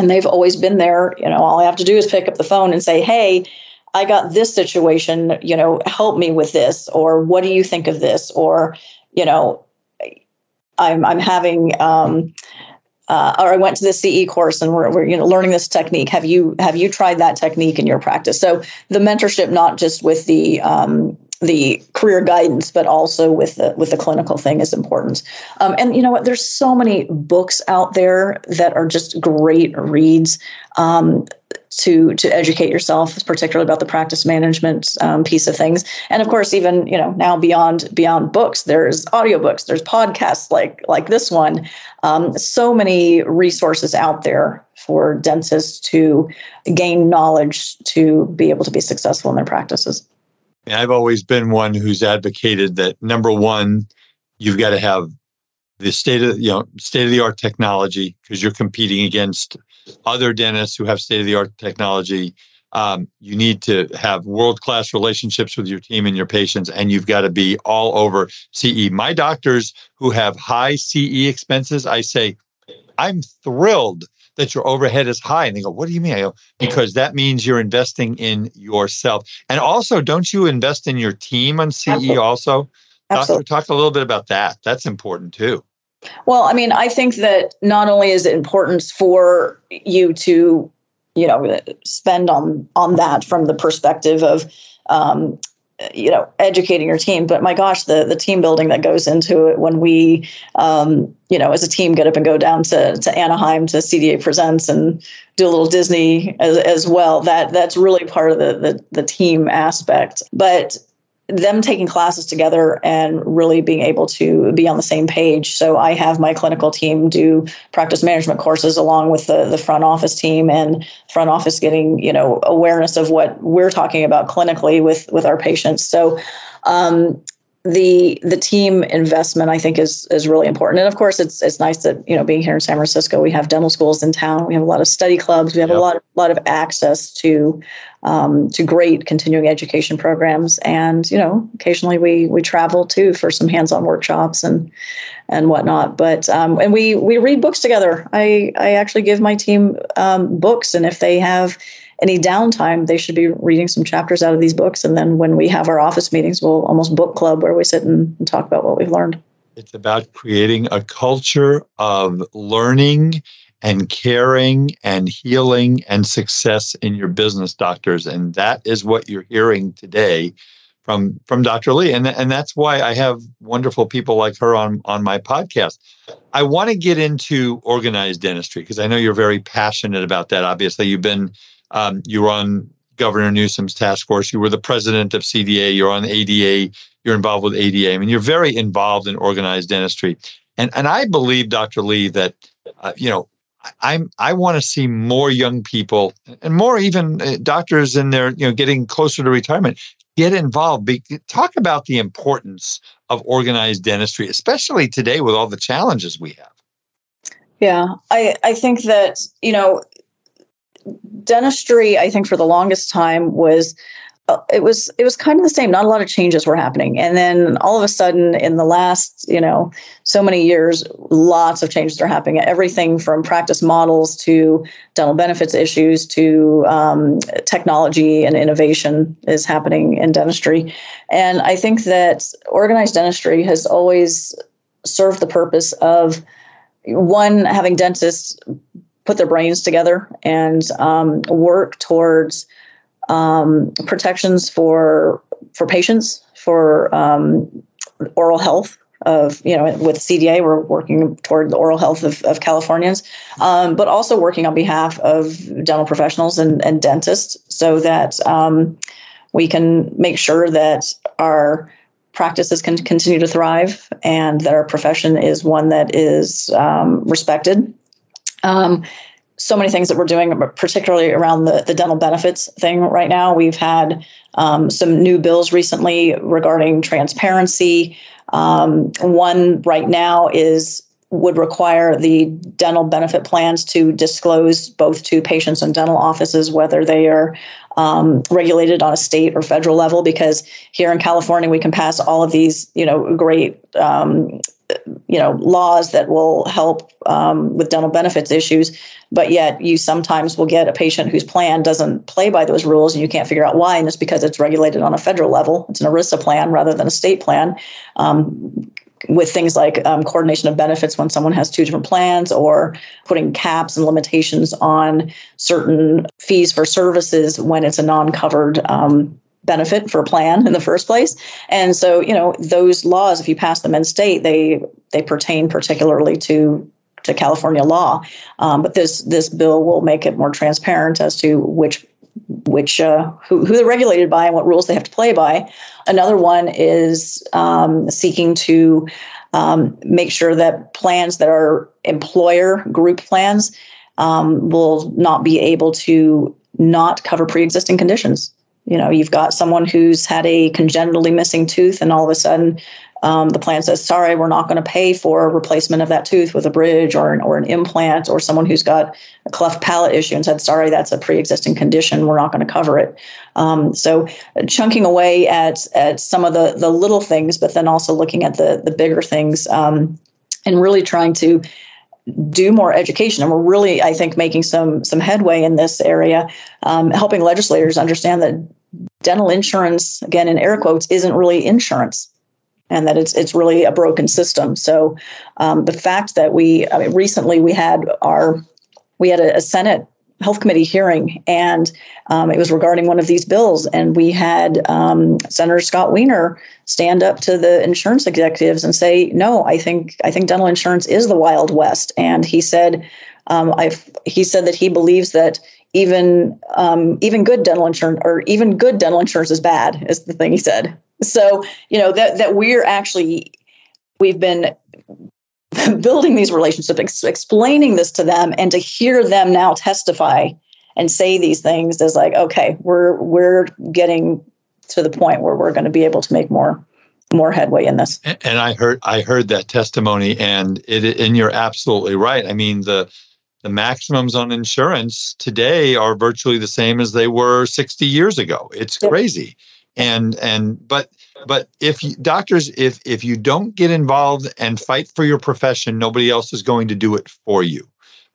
and they've always been there. You know, all I have to do is pick up the phone and say, "Hey, I got this situation. You know, help me with this," or "What do you think of this?" or you know, I'm I'm having. Um, uh, or I went to the CE course and we're, we're, you know learning this technique. Have you have you tried that technique in your practice? So the mentorship, not just with the um, the career guidance, but also with the with the clinical thing is important. Um, and you know what? There's so many books out there that are just great reads. Um, to to educate yourself, particularly about the practice management um, piece of things. And of course, even you know now beyond beyond books, there's audiobooks, there's podcasts like like this one. Um, so many resources out there for dentists to gain knowledge to be able to be successful in their practices. I've always been one who's advocated that number one, you've got to have the state of you know state of the art technology because you're competing against other dentists who have state of the art technology. Um, you need to have world class relationships with your team and your patients, and you've got to be all over CE. My doctors who have high CE expenses, I say, I'm thrilled that your overhead is high. And they go, What do you mean? I go, Because that means you're investing in yourself. And also, don't you invest in your team on CE Absolutely. also? Absolutely. Talk, talk a little bit about that. That's important too. Well, I mean, I think that not only is it important for you to, you know, spend on on that from the perspective of, um, you know, educating your team, but my gosh, the the team building that goes into it when we, um, you know, as a team get up and go down to to Anaheim to CDA Presents and do a little Disney as, as well. That that's really part of the, the the team aspect. But them taking classes together and really being able to be on the same page. So I have my clinical team do practice management courses along with the, the front office team and front office getting, you know, awareness of what we're talking about clinically with with our patients. So um, the the team investment I think is is really important. And of course it's it's nice that, you know, being here in San Francisco, we have dental schools in town. We have a lot of study clubs. We have yep. a lot of lot of access to um, to great continuing education programs. And, you know, occasionally we we travel too for some hands-on workshops and and whatnot. But um, and we we read books together. I I actually give my team um, books and if they have any downtime, they should be reading some chapters out of these books. And then when we have our office meetings, we'll almost book club where we sit and, talk about what we've learned. It's about creating a culture of learning and caring and healing and success in your business, doctors. And that is what you're hearing today from from Dr. Lee. And, and that's why I have wonderful people like her on, on my podcast. I want to get into organized dentistry because I know you're very passionate about that. Obviously, you've been um, you were on Governor Newsom's task force. You were the president of CDA. You're on ADA. You're involved with ADA. I mean, you're very involved in organized dentistry. And and I believe, Dr. Lee, that uh, you know, I'm I want to see more young people and more even uh, doctors in their you know getting closer to retirement get involved. Be, talk about the importance of organized dentistry, especially today with all the challenges we have. Yeah, I I think that you know dentistry, I think for the longest time was uh, it was it was kind of the same. Not a lot of changes were happening, and then all of a sudden, in the last you know so many years, lots of changes are happening. Everything from practice models to dental benefits issues to um, technology and innovation is happening in dentistry, and I think that organized dentistry has always served the purpose of one having dentists put their brains together and um, work towards um, protections for for patients for um, oral health of you know with CDA we're working toward the oral health of, of Californians, um, but also working on behalf of dental professionals and, and dentists so that um, we can make sure that our practices can continue to thrive and that our profession is one that is um, respected um, so many things that we're doing, particularly around the, the dental benefits thing right now. We've had um, some new bills recently regarding transparency. Um, one right now is would require the dental benefit plans to disclose both to patients and dental offices whether they are um, regulated on a state or federal level because here in california we can pass all of these you know great um, you know laws that will help um, with dental benefits issues. But yet you sometimes will get a patient whose plan doesn't play by those rules and you can't figure out why and it's because it's regulated on a federal level. It's an erisa plan rather than a state plan. Um, with things like um, coordination of benefits when someone has two different plans or putting caps and limitations on certain fees for services when it's a non-covered um, benefit for a plan in the first place. And so, you know, those laws, if you pass them in state, they they pertain particularly to to California law. Um, but this this bill will make it more transparent as to which which uh, who, who they're regulated by and what rules they have to play by. Another one is um, seeking to um, make sure that plans that are employer group plans um, will not be able to not cover pre-existing conditions. You know, you've got someone who's had a congenitally missing tooth, and all of a sudden um, the plan says, sorry, we're not going to pay for a replacement of that tooth with a bridge or an, or an implant, or someone who's got a cleft palate issue and said, sorry, that's a pre existing condition, we're not going to cover it. Um, so, chunking away at, at some of the, the little things, but then also looking at the, the bigger things um, and really trying to do more education. And we're really i think making some some headway in this area um, helping legislators understand that dental insurance again in air quotes isn't really insurance and that it's it's really a broken system. So um, the fact that we I mean, recently we had our we had a, a Senate Health Committee hearing, and um, it was regarding one of these bills, and we had um, Senator Scott Wiener stand up to the insurance executives and say, "No, I think I think dental insurance is the Wild West," and he said. Um, he said that he believes that even um, even good dental insurance or even good dental insurance is bad is the thing he said so, you know, that, that we're actually, we've been building these relationships, ex- explaining this to them, and to hear them now testify and say these things is like, okay, we're, we're getting to the point where we're going to be able to make more more headway in this. And I heard I heard that testimony, and it and you're absolutely right. I mean the the maximums on insurance today are virtually the same as they were 60 years ago. It's crazy and and but but if you, doctors if if you don't get involved and fight for your profession nobody else is going to do it for you.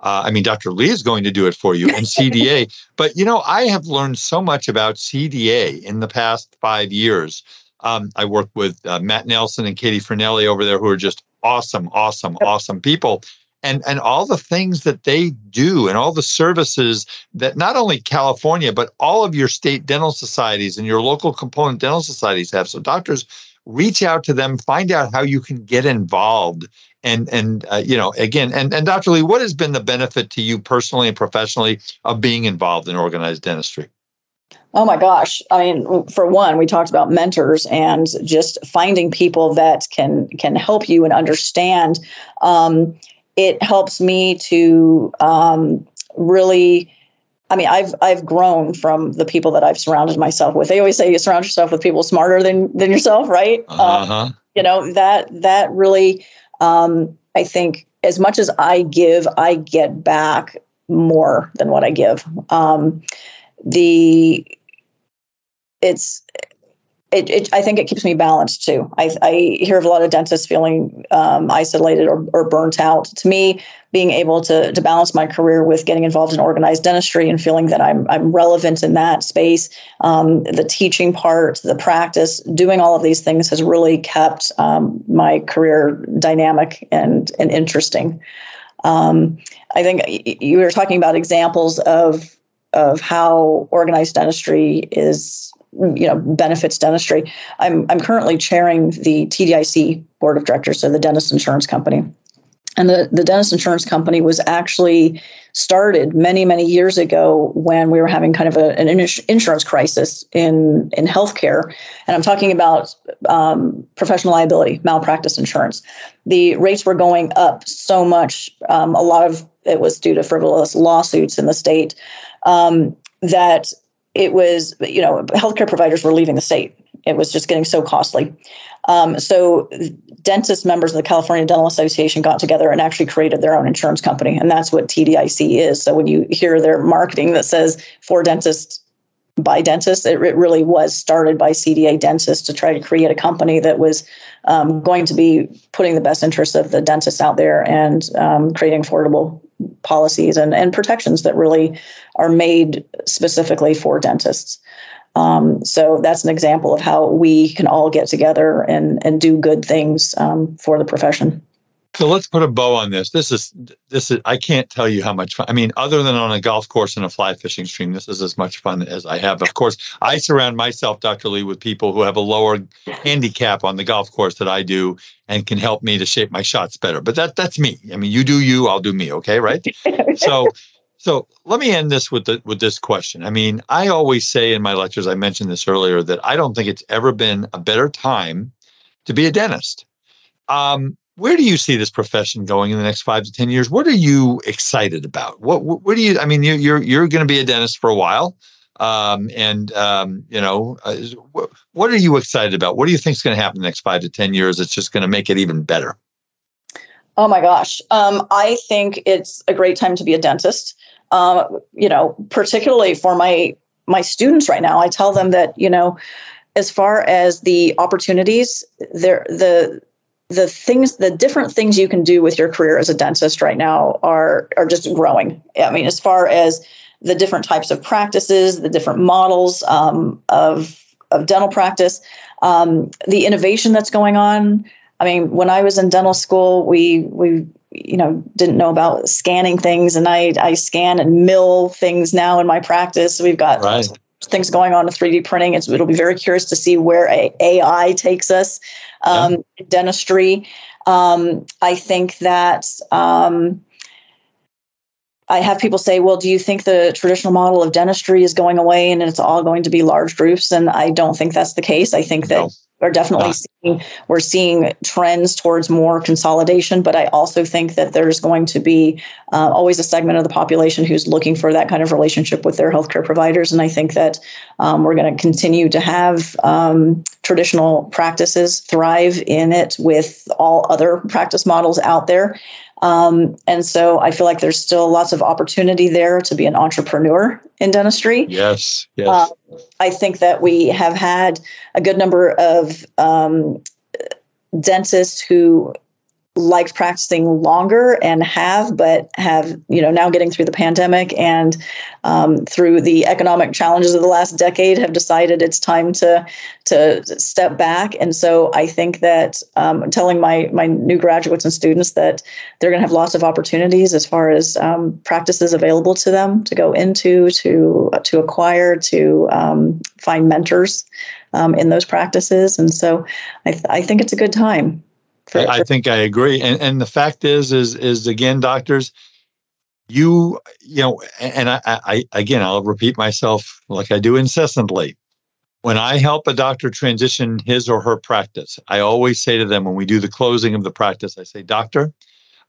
Uh, i mean dr lee is going to do it for you and cda but you know i have learned so much about cda in the past five years. Um, i work with uh, matt nelson and katie fernelli over there who are just awesome awesome awesome people and and all the things that they do and all the services that not only California but all of your state dental societies and your local component dental societies have. So doctors reach out to them, find out how you can get involved. And and uh, you know again and and Dr. Lee, what has been the benefit to you personally and professionally of being involved in organized dentistry? Oh my gosh. I mean, for one, we talked about mentors and just finding people that can can help you and understand um, it helps me to um, really I mean, I've I've grown from the people that I've surrounded myself with. They always say you surround yourself with people smarter than than yourself, right? Uh-huh. Um, you know that that really, um, I think, as much as I give, I get back more than what I give. Um, the it's it, it, I think it keeps me balanced too. I, I hear of a lot of dentists feeling um, isolated or, or, burnt out. To me, being able to, to balance my career with getting involved in organized dentistry and feeling that I'm, I'm relevant in that space, um, the teaching part, the practice, doing all of these things has really kept um, my career dynamic and, and interesting. Um, I think you were talking about examples of of how organized dentistry is you know benefits dentistry. I'm I'm currently chairing the TDIC board of directors, so the dentist insurance company. And the, the dentist insurance company was actually started many, many years ago when we were having kind of a, an insurance crisis in, in healthcare. And I'm talking about um, professional liability, malpractice insurance. The rates were going up so much. Um, a lot of it was due to frivolous lawsuits in the state um, that it was, you know, healthcare providers were leaving the state. It was just getting so costly. Um, so, dentist members of the California Dental Association got together and actually created their own insurance company. And that's what TDIC is. So, when you hear their marketing that says for dentists, by dentists, it, it really was started by CDA dentists to try to create a company that was um, going to be putting the best interests of the dentists out there and um, creating affordable policies and, and protections that really are made specifically for dentists. Um, so that's an example of how we can all get together and, and do good things um, for the profession. So let's put a bow on this. This is this is I can't tell you how much fun. I mean, other than on a golf course and a fly fishing stream, this is as much fun as I have. Of course, I surround myself, Dr. Lee, with people who have a lower handicap on the golf course that I do and can help me to shape my shots better. But that that's me. I mean, you do you, I'll do me, okay, right? so so let me end this with the, with this question. I mean, I always say in my lectures, I mentioned this earlier, that I don't think it's ever been a better time to be a dentist. Um, where do you see this profession going in the next five to ten years? What are you excited about? What what, do you? I mean, you're you're, you're going to be a dentist for a while, um, and um, you know, uh, what, what are you excited about? What do you think is going to happen in the next five to ten years? That's just going to make it even better. Oh my gosh, um, I think it's a great time to be a dentist. Um, you know, particularly for my my students right now, I tell them that you know, as far as the opportunities, there the the things the different things you can do with your career as a dentist right now are are just growing. I mean as far as the different types of practices the different models um, of of dental practice um, the innovation that's going on. I mean when i was in dental school we we you know didn't know about scanning things and i i scan and mill things now in my practice. We've got right things going on with 3D printing. It's, it'll be very curious to see where AI takes us. Um, yeah. Dentistry. Um, I think that um, I have people say, well, do you think the traditional model of dentistry is going away and it's all going to be large groups? And I don't think that's the case. I think that no are definitely we're seeing trends towards more consolidation but i also think that there's going to be uh, always a segment of the population who's looking for that kind of relationship with their healthcare providers. And i think that um, we're going to continue to have um, traditional practices thrive in it with all other practice models out there um, and so I feel like there's still lots of opportunity there to be an entrepreneur in dentistry. Yes, yes. Uh, I think that we have had a good number of um, dentists who liked practicing longer and have, but have, you know, now getting through the pandemic and um, through the economic challenges of the last decade have decided it's time to to step back. And so I think that um, telling my my new graduates and students that they're going to have lots of opportunities as far as um, practices available to them to go into, to to acquire, to um, find mentors um, in those practices. And so I, th- I think it's a good time. For, I think I agree. And and the fact is is is again, doctors, you you know, and I, I again I'll repeat myself like I do incessantly. When I help a doctor transition his or her practice, I always say to them when we do the closing of the practice, I say, Doctor,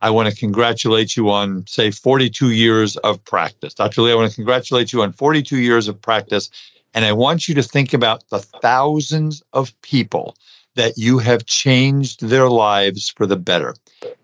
I want to congratulate you on, say, 42 years of practice. Dr. Lee, I want to congratulate you on 42 years of practice. And I want you to think about the thousands of people that you have changed their lives for the better.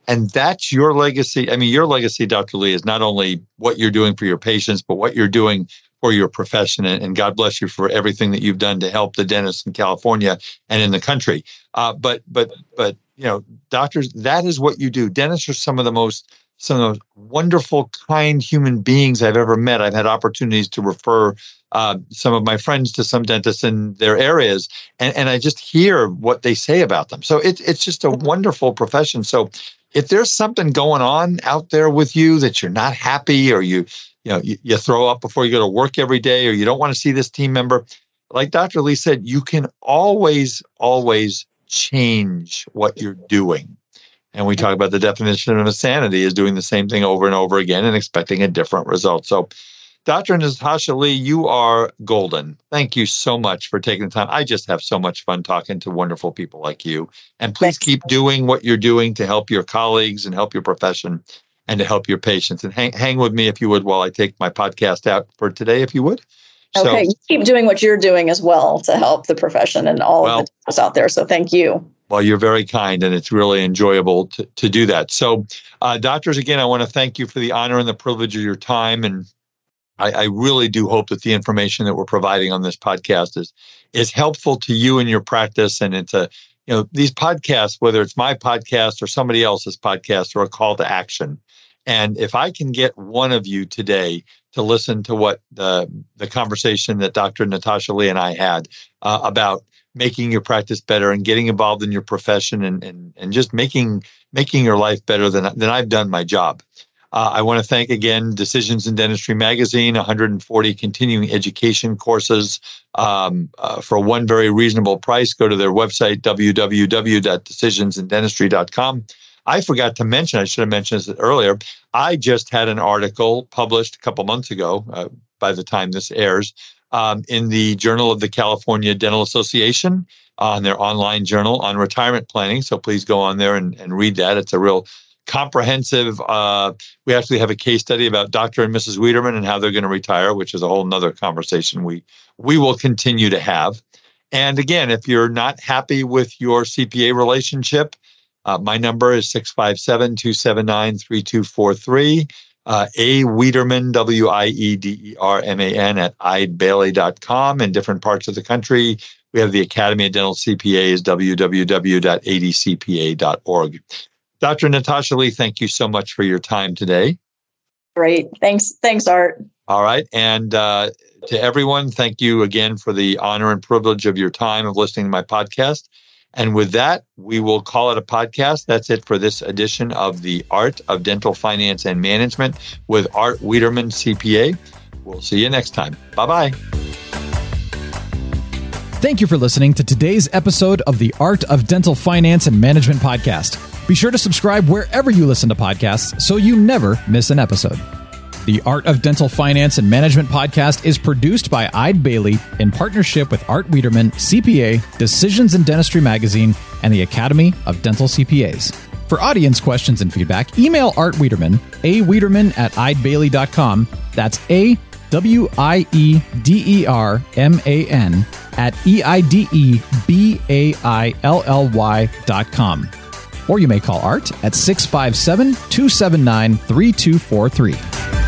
And that's your legacy. I mean, your legacy, Dr. Lee, is not only what you're doing for your patients, but what you're doing for your profession. And, God bless you for everything that you've done to help the dentists in California and in the country. Uh, but, but, but, you know, doctors, that is what you do. Dentists are some of the most some of the wonderful, kind human beings I've ever met. I've had opportunities to refer uh, some of my friends to some dentists in their areas, and, and I just hear what they say about them. So it's it's just a wonderful profession. So if there's something going on out there with you that you're not happy, or you you know you, you throw up before you go to work every day, or you don't want to see this team member, like Dr. Lee said, you can always always change what you're doing. And we talk about the definition of insanity is doing the same thing over and over again and expecting a different result. So, Dr. Natasha Lee, you are golden. Thank you so much for taking the time. I just have so much fun talking to wonderful people like you. And please keep doing what you're doing to help your colleagues and help your profession and to help your patients. And hang, hang with me if you would while I take my podcast out for today, if you would. Okay, so, keep doing what you're doing as well to help the profession and all well, of the out there. So thank you. Well, you're very kind, and it's really enjoyable to, to do that. So, uh, doctors, again, I want to thank you for the honor and the privilege of your time. And I, I, really do hope that the information that we're providing on this podcast is is helpful to you in your practice. And it's a, you know, these podcasts, whether it's my podcast or somebody else's podcast, are a call to action. And if I can get one of you today to listen to what the the conversation that Dr. Natasha Lee and I had uh, about making your practice better and getting involved in your profession and, and, and just making making your life better than, than I've done my job. Uh, I want to thank again Decisions in Dentistry Magazine, 140 continuing education courses um, uh, for one very reasonable price. Go to their website, www.decisionsindentistry.com. I forgot to mention, I should have mentioned this earlier. I just had an article published a couple months ago, uh, by the time this airs, um, in the Journal of the California Dental Association on their online journal on retirement planning. So please go on there and, and read that. It's a real comprehensive. Uh, we actually have a case study about Dr. and Mrs. Wiederman and how they're going to retire, which is a whole nother conversation we we will continue to have. And again, if you're not happy with your CPA relationship, uh, my number is 657 279 3243. Uh, a Wiederman, W I E D E R M A N, at eidebailly.com in different parts of the country. We have the Academy of Dental CPAs, www.adcpa.org. Dr. Natasha Lee, thank you so much for your time today. Great. Thanks. Thanks, Art. All right. And uh, to everyone, thank you again for the honor and privilege of your time of listening to my podcast. And with that, we will call it a podcast. That's it for this edition of the Art of Dental Finance and Management with Art Wiederman, CPA. We'll see you next time. Bye bye. Thank you for listening to today's episode of the Art of Dental Finance and Management podcast. Be sure to subscribe wherever you listen to podcasts so you never miss an episode. The Art of Dental Finance and Management podcast is produced by Eide Bailly in partnership with Art Wiederman, CPA, Decisions in Dentistry Magazine, and the Academy of Dental CPAs. For audience questions and feedback, email Art Wiederman, a Wiederman at eidebailly.com. That's A W I E D E R M A N at E I D E B A I L L Y dot com or you may call Art at 657 279 3243.